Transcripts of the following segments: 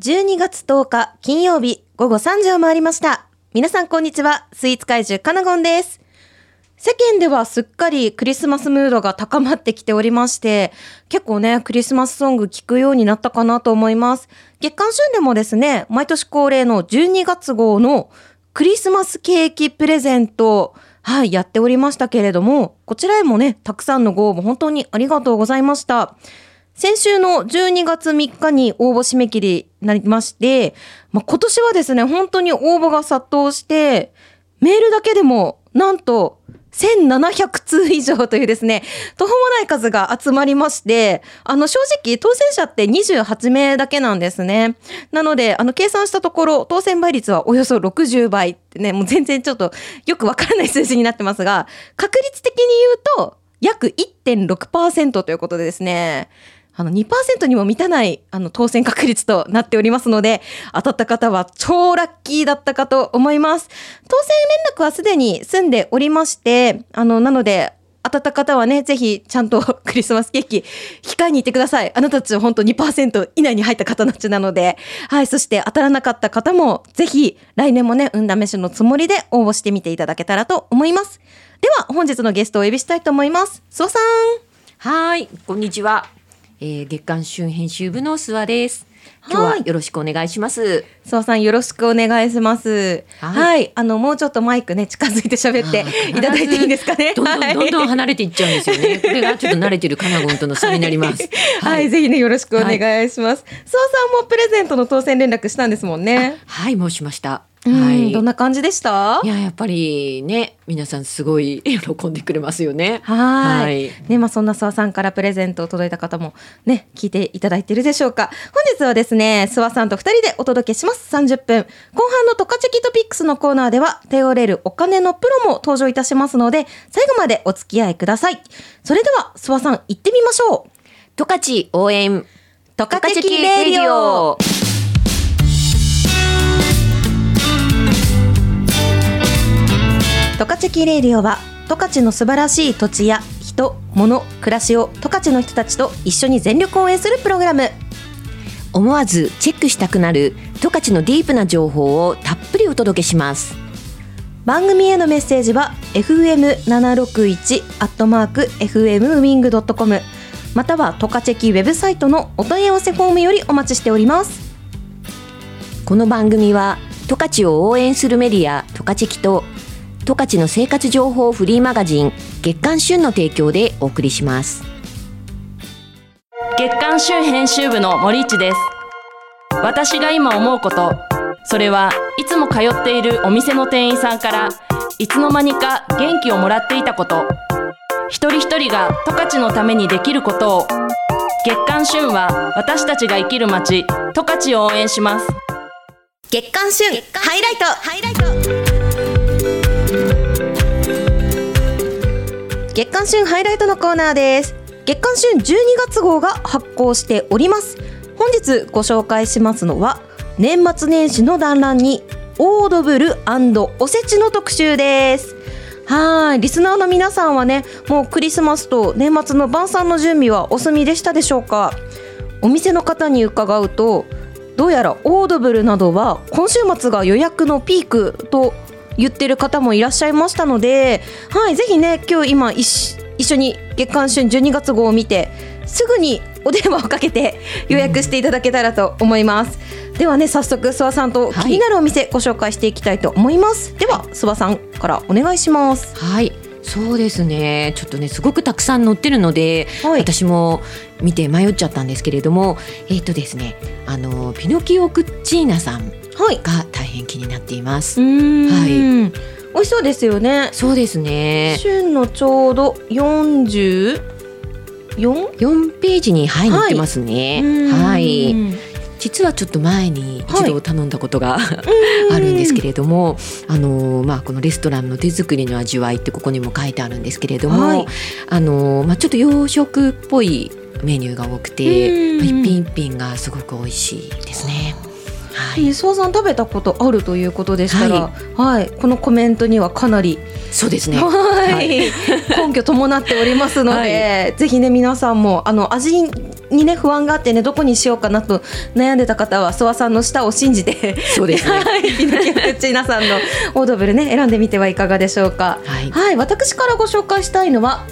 12月10日金曜日午後3時を回りました。皆さんこんにちは。スイーツ怪獣カナゴンです。世間ではすっかりクリスマスムードが高まってきておりまして、結構ね、クリスマスソング聞くようになったかなと思います。月刊旬でもですね、毎年恒例の12月号のクリスマスケーキプレゼント、はい、やっておりましたけれども、こちらへもね、たくさんのご応募本当にありがとうございました。先週の12月3日に応募締め切りになりまして、まあ、今年はですね、本当に応募が殺到して、メールだけでも、なんと、1700通以上というですね、途方もない数が集まりまして、あの、正直、当選者って28名だけなんですね。なので、あの、計算したところ、当選倍率はおよそ60倍ってね、もう全然ちょっとよくわからない数字になってますが、確率的に言うと、約1.6%ということでですね、あの2%にも満たないあの当選確率となっておりますので、当たった方は超ラッキーだったかと思います。当選連絡はすでに済んでおりまして、あの、なので、当たった方はね、ぜひちゃんと クリスマスケーキ控えに行ってください。あなたたちは本当2%以内に入った方たちなので、はい、そして当たらなかった方もぜひ来年もね、運試しのつもりで応募してみていただけたらと思います。では、本日のゲストをお呼びしたいと思います。諏訪さん。はい、こんにちは。えー、月刊旬編集部の諏訪です。今日はよろしくお願いします。諏訪さんよろしくお願いします。はい、はい、あのもうちょっとマイクね近づいて喋っていただいていいですかね。どんどんどんどん離れていっちゃうんですよね。これがちょっと慣れてるカナゴンとの差になります。はい、はい、ぜひねよろしくお願いします。諏訪、はい、さんもプレゼントの当選連絡したんですもんね。はい、もうしました。はい、どんな感じでした？いややっぱりね皆さんすごい 喜んでくれますよね。はい。ねまあそんな諏訪さんからプレゼントを届いた方もね聞いていただいているでしょうか。本日はですね諏訪さんと二人でお届けします。30分。後半のトカチェキトピックスのコーナーでは頼れるお金のプロも登場いたしますので最後までお付き合いください。それでは諏訪さん行ってみましょう。トカチ応援。トカチェキレディオ十勝キレイディオは十勝の素晴らしい土地や人、物、暮らしを十勝の人たちと一緒に全力応援するプログラム。思わずチェックしたくなる十勝のディープな情報をたっぷりお届けします。番組へのメッセージは fm761 アットマーク fm ウィングドットコム。またはトカチェキウェブサイトのお問い合わせフォームよりお待ちしております。この番組は十勝を応援するメディアトカチェキと十勝の生活情報フリーマガジン月刊旬の提供でお送りします。月刊旬編集部の森市です。私が今思うこと。それはいつも通っているお店の店員さんからいつの間にか元気をもらっていたこと。一人一人が十勝のためにできることを。月刊旬は私たちが生きる街十勝を応援します。月刊旬ハイライト月刊旬ハイライトのコーナーです。月刊旬12月号が発行しております。本日ご紹介しますのは年末年始の団らんにオードブルおせちの特集です。はいリスナーの皆さんはねもうクリスマスと年末の晩餐の準備はお済みでしたでしょうか？お店の方に伺うとどうやらオードブルなどは今週末が予約のピークと言ってる方もいらっしゃいましたので、はい、ぜひね今日今一緒に月刊旬12月号を見てすぐにお電話をかけて予約していただけたらと思います、うん、ではね早速諏訪さんと気になるお店ご紹介していきたいと思います、はい、では諏訪さんからお願いします。はい。そうですね。ちょっとねすごくたくさん載ってるので、はい、私も見て迷っちゃったんですけれどもえっ、ー、とですねあのピノキオクッチーナさんが大変気になっています。はい。美味しそうですよね。そうですね。旬のちょうど四十四？四ページにはい載ってますね。はい。実はちょっと前に一度頼んだことが、はい、あるんですけれども、あのまあこのレストランの手作りの味わいってここにも書いてあるんですけれども、はい、あのまあちょっと洋食っぽいメニューが多くて、まあ、一品一品がすごく美味しいですね。はい、総さん食べたことあるということでしたら、はい、はい、このコメントにはかなりそうですね。はい、根拠伴っておりますので、はい、ぜひね皆さんもあの味にね不安があってねどこにしようかなと悩んでた方は諏訪さんの舌を信じてそうですね。はい、ピノキオプチーナさんのオードブルね選んでみてはいかがでしょうか。はい、はい、私からご紹介したいのは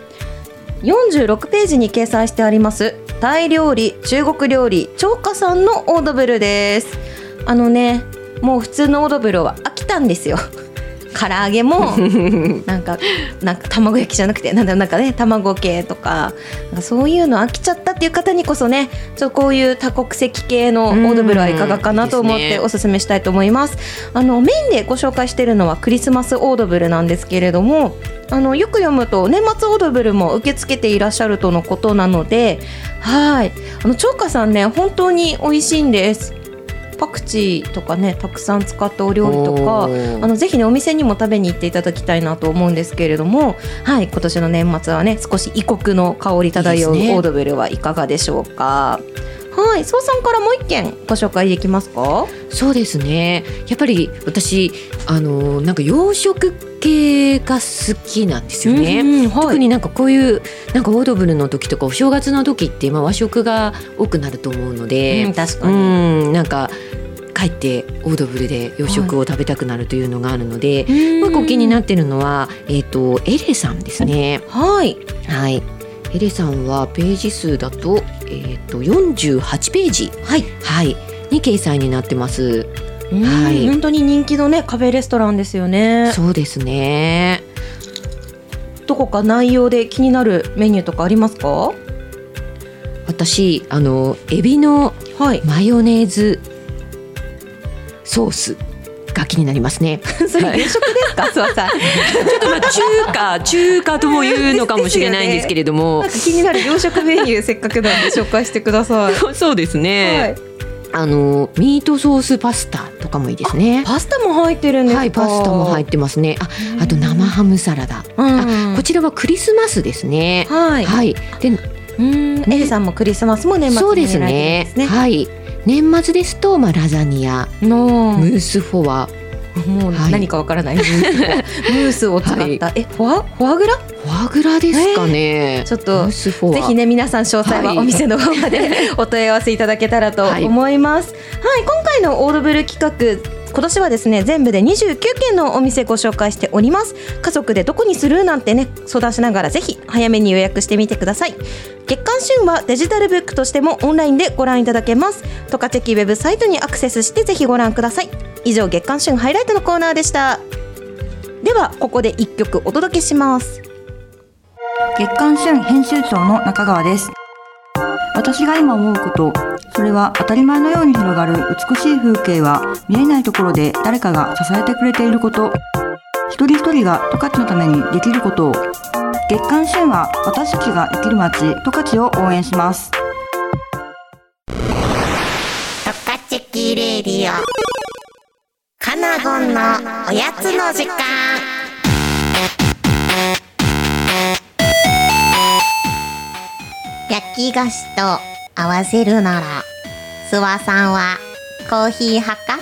46ページに掲載してありますタイ料理中国料理超過さんのオードブルです。あのねもう普通のオードブルは飽きたんですよ。唐揚げも なんかなんか卵焼きじゃなくてなんだなんかね卵系とかそういうの飽きちゃったっていう方にこそねちょっとこういう多国籍系のオードブルはいかがかなと思っておすすめしたいと思います。すね、あのメインでご紹介しているのはクリスマスオードブルなんですけれどもあのよく読むと年末オードブルも受け付けていらっしゃるとのことなのではいあの超過さんね本当に美味しいんです。パクチーとかねたくさん使ったお料理とかあのぜひねお店にも食べに行っていただきたいなと思うんですけれどもはい今年の年末はね少し異国の香り漂うオードブルはいかがでしょうか？いいはい、総さんからもう一件ご紹介できますか？そうですね。やっぱり私あのなんか洋食系が好きなんですよね。うんはい、特になんかこういうなんかオードブルの時とかお正月の時ってまあ和食が多くなると思うので、うん、確かに、うんなんか帰ってオードブルで洋食を食べたくなるというのがあるので、はい、もう一個気になってるのはえっ、ー、とエレさんですね。はいはい。エレさんはページ数だとえっ、ー、と48ページ、はい、はい、に掲載になってます。はい、本当に人気のねカフェレストランですよね。そうですね。どこか内容で気になるメニューとかありますか？私あのエビのマヨネーズソースが気になりますね。それ夕食ですか、はい、さん。ちょっとまあ中華 中華とも言うのかもしれないんですけれども、ね、気になる洋食メニューせっかくなんで紹介してください。そうですね。はいあのミートソースパスタとかもいいですね。パスタも入ってるんですはい、パスタも入ってますね。あ、あと生ハムサラダ。あ、こちらはクリスマスですね。はい。はい。で、うん、エリさんもクリスマスも年末そうですね。はい。年末ですとまあラザニア、のムースフォア。もう何かわからない、はい、ムースを使った、はい、えフォアフォアグラ？フォアグラですかね、え。ー、ちょっとぜひね皆さん詳細はお店の方まで、はい、お問い合わせいただけたらと思います、はい、今回のオードブル企画今年はですね全部で29件のお店ご紹介しております。家族でどこにするなんてね相談しながらぜひ早めに予約してみてください。月刊旬はデジタルブックとしてもオンラインでご覧いただけます。トカチェキウェブサイトにアクセスしてぜひご覧ください。以上月刊旬ハイライトのコーナーでした。ではここで一曲お届けします。月刊旬編集長の中川です。私が今思うことそれは当たり前のように広がる美しい風景は見えないところで誰かが支えてくれていること一人一人が十勝のためにできること。を月刊旬は私たちが生きる街十勝を応援します。十勝キレディオ。カナゴンのおやつの時間。焼き菓子と合わせるなら、諏訪さんはコーヒー派か？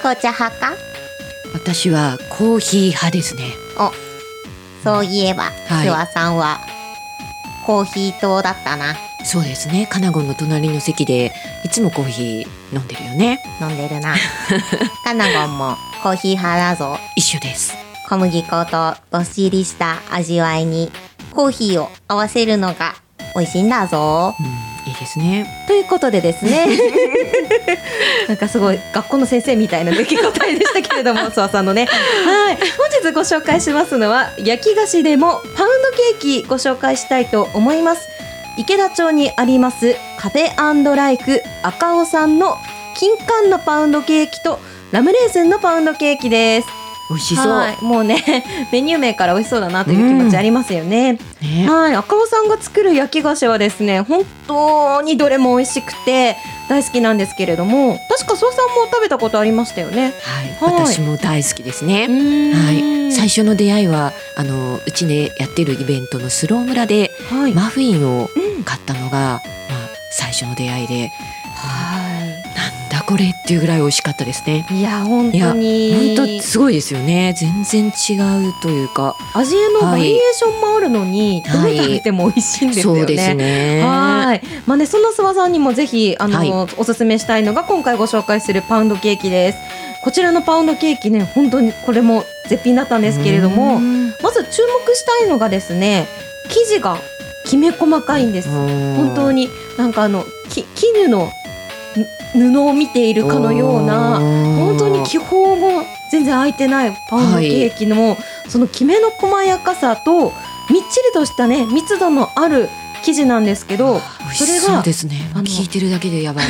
紅茶派か？私はコーヒー派ですね。お、そういえば、はい、諏訪さんはコーヒー党だったな。そうですね。カナゴンの隣の席でいつもコーヒー飲んでるよね。飲んでるな。カナゴンもコーヒー派だぞ。一緒です。小麦粉とどっしりした味わいにコーヒーを合わせるのが美味しいんだぞ。うんいいですね。ということでですね。なんかすごい学校の先生みたいな出来答えでしたけれども 諏訪さんのね。はい。本日ご紹介しますのは焼き菓子でもパウンドケーキご紹介したいと思います。池田町にありますカフェライフ赤尾さんの金柑のパウンドケーキとラムレーズンのパウンドケーキです美味しそう、もうね メニュー名から美味しそうだなという気持ちありますよね。うん。ね、はい。赤尾さんが作る焼き菓子はですね本当にどれも美味しくて大好きなんですけれども確か総さんも食べたことありましたよね。はい、はい、私も大好きですね。はい。最初の出会いはあのうちでやってるイベントのスロー村で、はい、マフィンを買ったのが、うん、まあ最初の出会いで、はい、これっていうぐらい美味しかったですね。いや本当に本当すごいですよね。全然違うというか。味のバリエーションもあるのに、はいどれ食べても美味しいんですよね。そうですね。はい。まあね、そんな諏訪さんにもぜひ、あの、はいおすすめしたいのが今回ご紹介するパウンドケーキです。こちらのパウンドケーキね、本当にこれも絶品だったんですけれども、まず注目したいのがですね、生地がきめ細かいんです。本当にになんかあの、き絹のぬ布を見ているかのような、本当に気泡も全然空いてないパウンドケーキの、そのきめの細やかさとみっちりとしたね密度のある生地なんですけど美味しそうですね。聞いてるだけでやばい。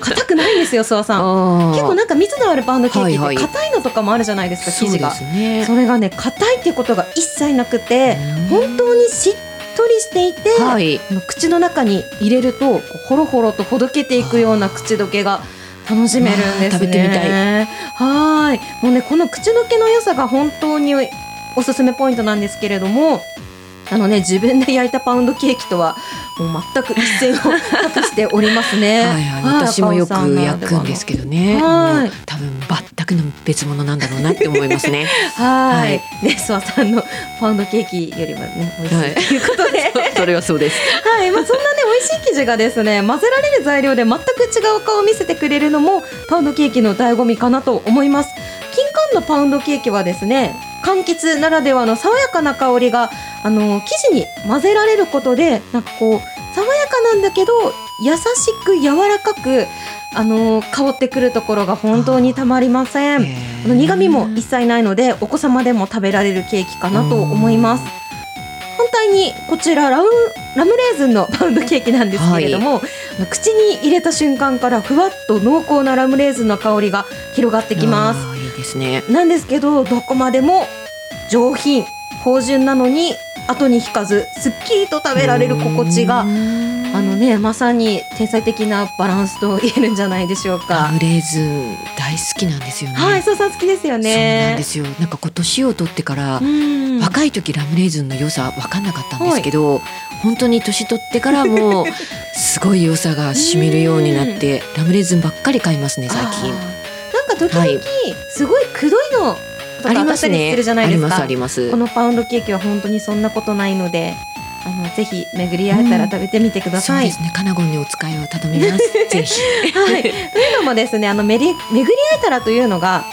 硬くないんですよ諏訪さん 結構なんか密度あるパウンドケーキってはいはい硬いのとかもあるじゃないですか生地がそね。それがね硬いっていうことが一切なくてうん本当にしっとりしていて、はい。口の中に入れるとほろほろとほどけていくような口どけが楽しめるんですね。食べてみたいはい。もうねこの口どけの良さが本当におすすめポイントなんですけれども。あのね自分で焼いたパウンドケーキとはもう全く一線を画しておりますね。はいはい、私もよく焼くんですけどね。はい多分全くの別物なんだろうなって思いますね。はい。はいね、諏訪さんのパウンドケーキよりはね、美味しい、はいということで。それはそうです。はい、まあ、そんなね、美味しい生地がですね、混ぜられる材料で全く違う顔を見せてくれるのも。パウンドケーキの醍醐味かなと思います。金柑のパウンドケーキはですね、柑橘ならではの爽やかな香りが、あの生地に混ぜられることで、なんかこう、爽やかなんだけど、優しく柔らかく。あの香ってくるところが本当にたまりません。あの苦味も一切ないのでお子様でも食べられるケーキかなと思います。反対にこちらラムラムレーズンのパウンドケーキなんですけれども、あの口に入れた瞬間からふわっと濃厚なラムレーズンの香りが広がってきます。いいですね。なんですけどどこまでも上品芳醇なのに後に引かずすっきりと食べられる心地があのねまさに天才的なバランスと言えるんじゃないでしょうラかム。レーズン大好きなんですよね。はい、そうさん好きですよそうなんねで。すよ。なんか今年を取ってから、うん若い時ラムレーズンの良さ分かんなかったんですけど、本当に年取ってからもすごい良さが染みるようになって、ラムレーズンばっかり買いますね最近。なんか時々、はいすごいくどいのとあかあったりますね。りするじゃないですか。ありますありますこ。のパウンドケーキは本当にそんなことないので、あのぜひ巡り会えたら食べてみてください。そうですね。カナゴンにお使いを頼みます。ぜひ。はい。というのもですね、あのめり巡り会えたらというのが。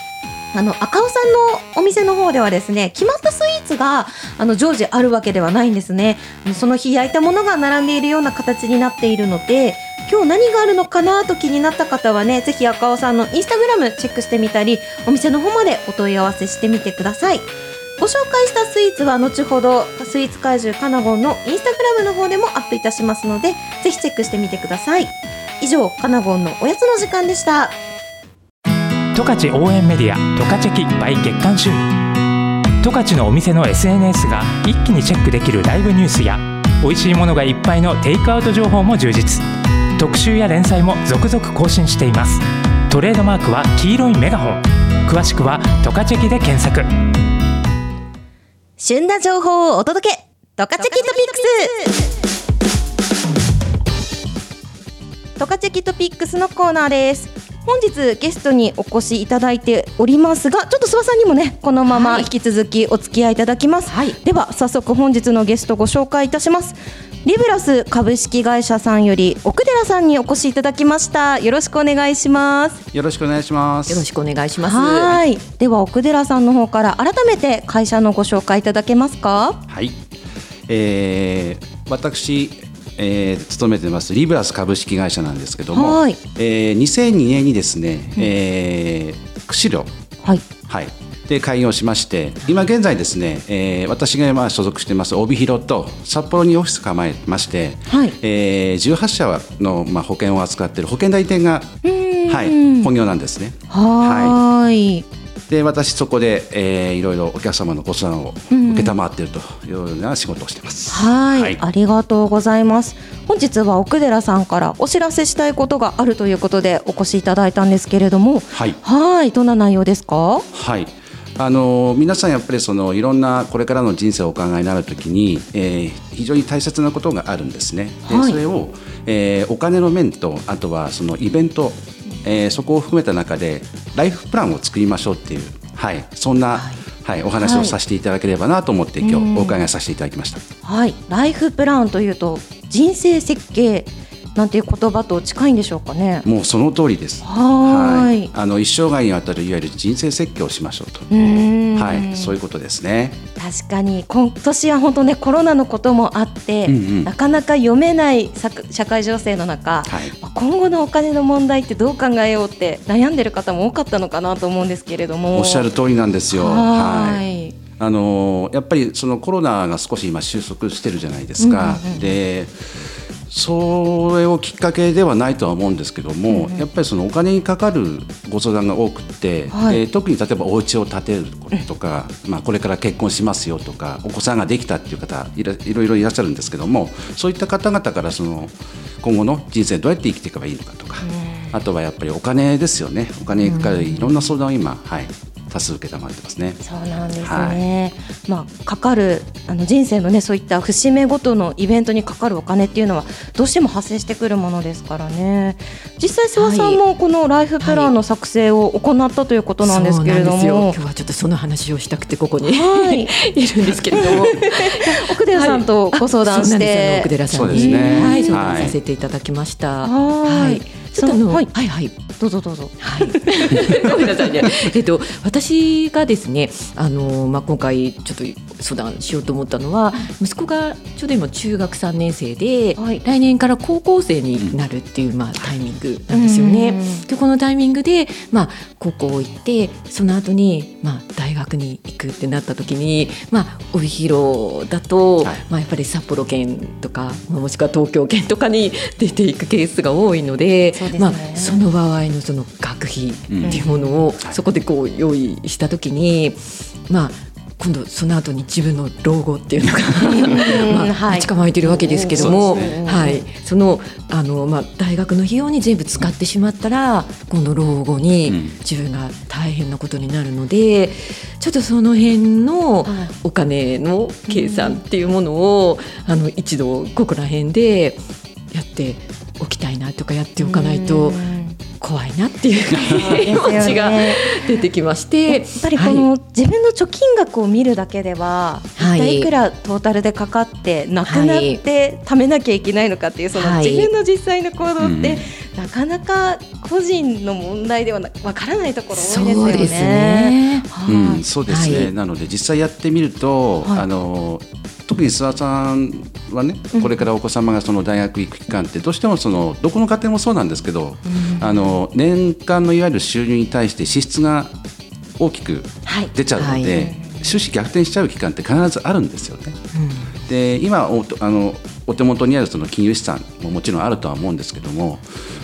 あの赤尾さんのお店の方ではですね決まったスイーツがあの常時あるわけではないんですねその日焼いたものが並んでいるような形になっているので今日何があるのかなと気になった方はねぜひ赤尾さんのインスタグラムチェックしてみたりお店の方までお問い合わせしてみてくださいご紹介したスイーツは後ほどスイーツ怪獣カナゴンのインスタグラムの方でもアップいたしますのでぜひチェックしてみてください。以上カナゴンのおやつの時間でした。十勝応援メディア十勝キ by 月刊旬十勝のお店の SNS が一気にチェックできるライブニュースや美味しいものがいっぱいのテイクアウト情報も充実。特集や連載も続々更新しています。トレードマークは黄色いメガホン。詳しくはトカチェキで検索。旬な情報をお届け。トカチェキトピックス。トカチェキトピックスのコーナーです。本日ゲストにお越しいただいておりますがちょっと諏訪さんにもねこのまま引き続きお付き合いいただきます、では早速本日のゲストご紹介いたしますリブラス株式会社さんより奥寺さんにお越しいただきましたよろしくお願いしますよろしくお願いします。よろしくお願いします。はいでは奥寺さんの方から改めて会社のご紹介いただけますか？はい。えー、私、えー、勤めてますリブラス株式会社なんですけども、はいえー、2002年にですね、えー、釧路はいはい。で開業しまして今現在ですね、えー、私が今所属してます帯広と札幌にオフィス構えまして、はいえー、18社の、まあ、保険を扱っている保険代理店が、はい、本業なんですね。はーい。で私そこで、えー、いろいろお客様のご相談を受けたまっているというような仕事をしてます。はいはいありがとうございます。本日は奥寺さんからお知らせしたいことがあるということでお越しいただいたんですけれども、はいはい、どんな内容ですか？はいあの皆さんやっぱりそのいろんなこれからの人生をお考えになるときに、えー非常に大切なことがあるんですね。ではい。それを、えーお金の面とあとはそのイベントえーそこを含めた中でライフプランを作りましょうっていう、はい、そんな、はい。お話をさせていただければなと思って、今日お伺いさせていただきました。はい、ライフプランというと人生設計なんていう言葉と近いんでしょうかね。もうその通りです。はーいあの一生涯にわたるいわゆる人生設計をしましょうと。うはい、そういうことですね。確かに今年は本当ねコロナのこともあって、うんうんなかなか読めないさ社会情勢の中、はいまあ今後のお金の問題ってどう考えようって悩んでる方も多かったのかなと思うんですけれどもおっしゃる通りなんですよ。ははい。いあのやっぱりそのコロナが少し今収束してるじゃないですか。うんうんうんでそれをきっかけではないとは思うんですけども、やっぱりそのお金にかかるご相談が多くって、はい。で特に例えばお家を建てることとか、まあ、これから結婚しますよとかお子さんができたっていう方いろいろいらっしゃるんですけどもそういった方々からその今後の人生どうやって生きていけばいいのかとか、あとはやっぱりお金ですよね。お金にかかるいろんな相談を今、はい、多数受けたまってますね。そうなんですね、まあかかるあの人生のねそういった節目ごとのイベントにかかるお金っていうのはどうしても発生してくるものですからね。実際諏訪さんもこのライフプランの作成を行ったということなんですけれどそうなんですよ。も、今日はちょっとその話をしたくてここに、はい。い、るんですけれども。奥寺さんとご相談しそうなんですあのて奥寺さんに、ね。はい、相談はいさせていただきました。はいそのははい。い、はい。どうぞどうぞ。はい、ごめんなさいね。えっと私がですね、あのまあ今回ちょっと相談しようと思ったのは、息子がちょうど今中学3年生で、はい。来年から高校生になるっていうまあタイミングなんですよね。うん。でこのタイミングでまあ高校行ってその後にまあ大学に行くってなった時にまあ帯広だと、はい。まあやっぱり札幌圏とかまあもしくは東京圏とかに出ていくケースが多いので、ね。まあその場合のその学費っていうものをそこでこう用意した時に、まあ今度その後に自分の老後っていうのがまあ、はい。待ち構えてるわけですけども、はい、そのあの、まあ、大学の費用に全部使ってしまったら今度老後うん。に自分が大変なことになるので、ちょっとその辺のはい。お金の計算っていうものを、あの一度ここら辺でやっておきたいなとかやっておかないと怖いなっていう気持ちが出てきまして。やっぱりこの自分の貯金額を見るだけでは、はい。一体いくらトータルでかかってなくなって貯めなきゃいけないのかっていうそのはい。自分の実際の行動って、うん。なかなか個人の問題ではなわからないところ多いですよね。そうですね。はい。うん、そうですね、はい。なので実際やってみると、はい。あの特に諏訪さんはねこれからお子様がその大学行く期間ってどうしてもそのどこの家庭もそうなんですけど、あの年間のいわゆる収入に対して支出が大きくはい。出ちゃうので、はい。収支逆転しちゃう期間って必ずあるんですよね。で今おあのお手元にあるその金融資産ももちろんあるとは思うんですけども、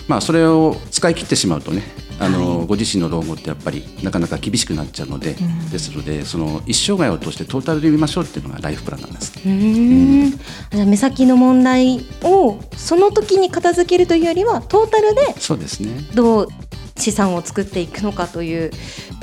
まあ、それを使い切ってしまうとねあの、ご自身の老後ってやっぱりなかなか厳しくなっちゃうので、ですのでその一生涯を通してトータルで見ましょうっていうのがライフプランなんです。うー。ん。じゃあ目先の問題をその時に片付けるというよりはトータルでそうですね。どう資産を作っていくのかという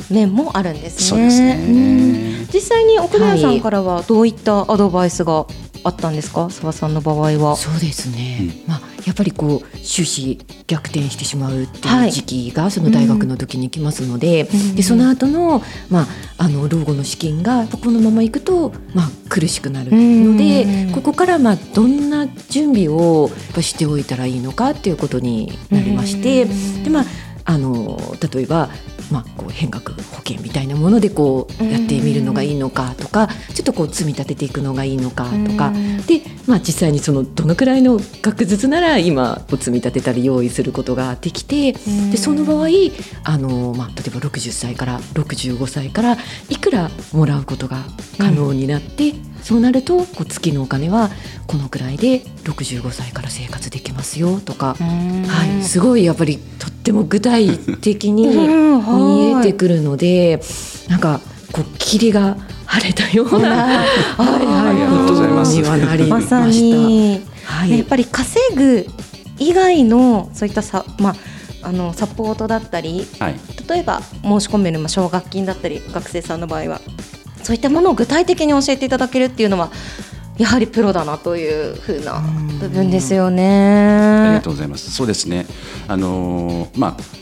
面もあるんですね。そうですね。うん実際に奥村さんからはどういったアドバイスがあったんですか、諏訪さんの場合は。そうですね、まあ、やっぱりこう終始逆転してしまうってはいいう時期がその大学の時に来ますので,、うんでその後のまああの老後の資金がこのままいくと、まあ、苦しくなるので、うんここからまあどんな準備をやっぱしておいたらいいのかっていうことになりまして、うん。でまああの例えば、まあ、こう変額保険みたいなものでこうやってみるのがいいのかとかちょっとこう積み立てていくのがいいのかとか。うんで、まあ、実際にそのどのくらいの額ずつなら今こう積み立てたり用意することができてでその場合あの、まあ、例えば60歳から65歳からいくらもらうことが可能になって、そうなるとこう月のお金はこのくらいで65歳から生活できますよとか。はい、すごいやっぱりとっても具体的に見えてくるので、なんかこう霧が晴れたような、はいありがとうございますにはなりました。に、はい、やっぱり稼ぐ以外のそういったさ、まあ、あのサポートだったりはい。例えば申し込めるまあ奨学金だったり学生さんの場合はそういったものを具体的に教えていただけるっていうのはやはりプロだなというふうな部分ですよありねが。とうございます。そうですね。あのーまあ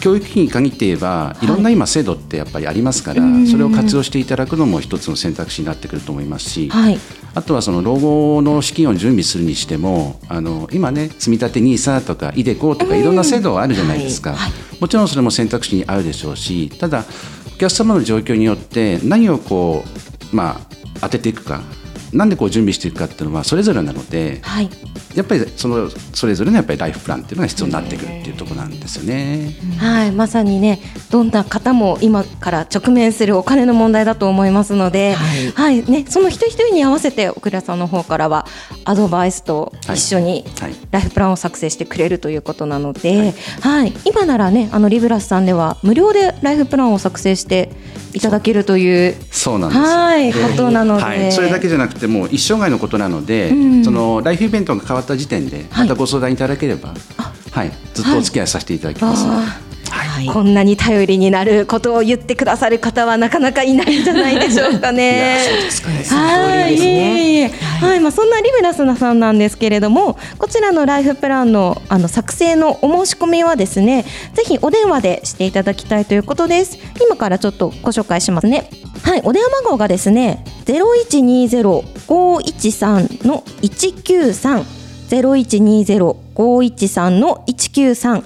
教育費に限って言えばいろんな今制度ってやっぱりありますから、それを活用していただくのも一つの選択肢になってくると思いますし、はい。あとはその老後の資金を準備するにしてもあの今ね積み立て NISA とか iDeCo とかいろんな制度あるじゃないですか、もちろんそれも選択肢にあるでしょうしただお客様の状況によって何をこうまあ当てていくかなんでこう準備していくかっていうのはそれぞれなのではい。やっぱりそのそれぞれのやっぱりライフプランっていうのが必要になってくるっていうところなんですよね。はい、まさにね、どんな方も今から直面するお金の問題だと思いますので、は、はい。いね、その一人一人に合わせて、奥倉さんの方からはアドバイスと一緒にはい。ライフプランを作成してくれるということなので、はい、今ならね、あのリブラスさんでは無料でライフプランを作成していただけるという、そう。なんですよ。はい、ことなので、はい、それだけじゃなくてもう一生涯のことなので、うん。そのライフイベントが変わった時点ではい。またご相談いただければ、はいずっとお付き合いさせていただきますので、あはいこんなに頼りになることを言ってくださる方はなかなかいないんじゃないでしょうかね。はい、まあ、そんなリベラスナさんなんですけれども、こちらのライフプランの、あの作成のお申し込みはですね。ぜひお電話でしていただきたいということです。今からちょっとご紹介しますね。はい、お電話番号がですね。ゼロ一二ゼロ五一三の一九三。ゼロ一二ゼロ五一三の一九三。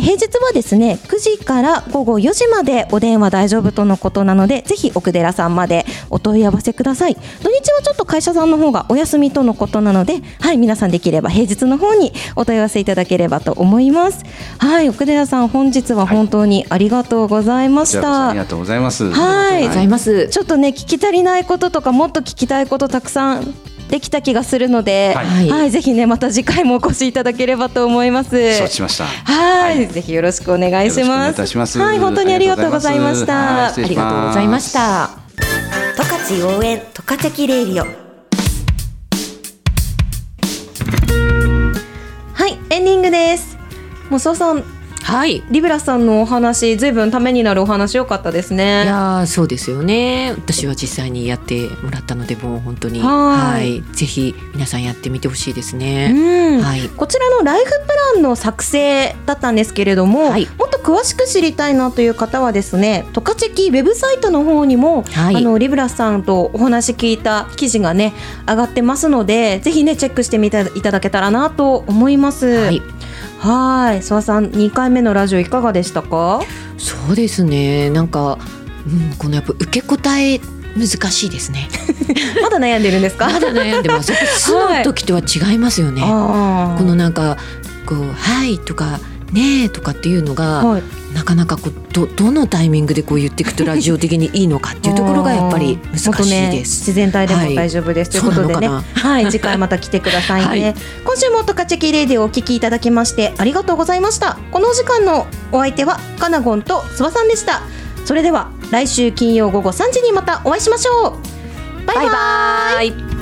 平日はですね9時から午後4時までお電話大丈夫とのことなのでぜひ奥寺さんまでお問い合わせください。土日はちょっと会社さんの方がお休みとのことなのではい皆さんできれば平日の方にお問い合わせいただければと思います。はい奥寺さん本日は本当にありがとうございました、ありがとうございます。はい。ございます。ちょっとね聞き足りないこととかもっと聞きたいことたくさんできた気がするので、は、はいいぜひねまた次回もお越しいただければと思います。承知しました。はい、ぜひよろしくお願いしよろしくお願いいます。たしますはい、本当にありがとうございましはた。ありがとうございました。十勝応援十勝キレイディオはい、エンディングです。もうそうさん、はい。リブラさんのお話、ずいぶんためになるお話良かったですいね。やーそうですよね。私は実際にやってもらったのでもう本当に。はい。ぜひ皆さんやってみてほしいですうね、ん。はい。こちらのライフプランの作成だったんですけれども、はい。もっと詳しく知りたいなという方はですね、トカチェキウェブサイトの方にも、はい。あのリブラさんとお話聞いた記事がね上がってますので、ぜひねチェックしてみていただけたらなと思います。はいはい、諏訪さん2回目のラジオいかがでしたか？そうですね。なんか、うん、このやっぱ受け答え難しいですね。まだ悩んでるんですか？まだ悩んでます。素の時とは違いますよね、あー。このなんかこう「はい」とか「ねえ」とかっていうのが、はい、なかなかこうどどのタイミングでこう言っていくとラジオ的にいいのかっていうところがやっぱり難しいです。自然体でもはい大丈夫です、ということでね。はい、次回また来てくださいね。はい今週もトカチェキレディをお聞きいただきましてありがとうございました。このお時間のお相手はカナゴンと諏訪さんでした。それでは来週金曜午後3時にまたお会いしましょう。バイバイ。バイバイ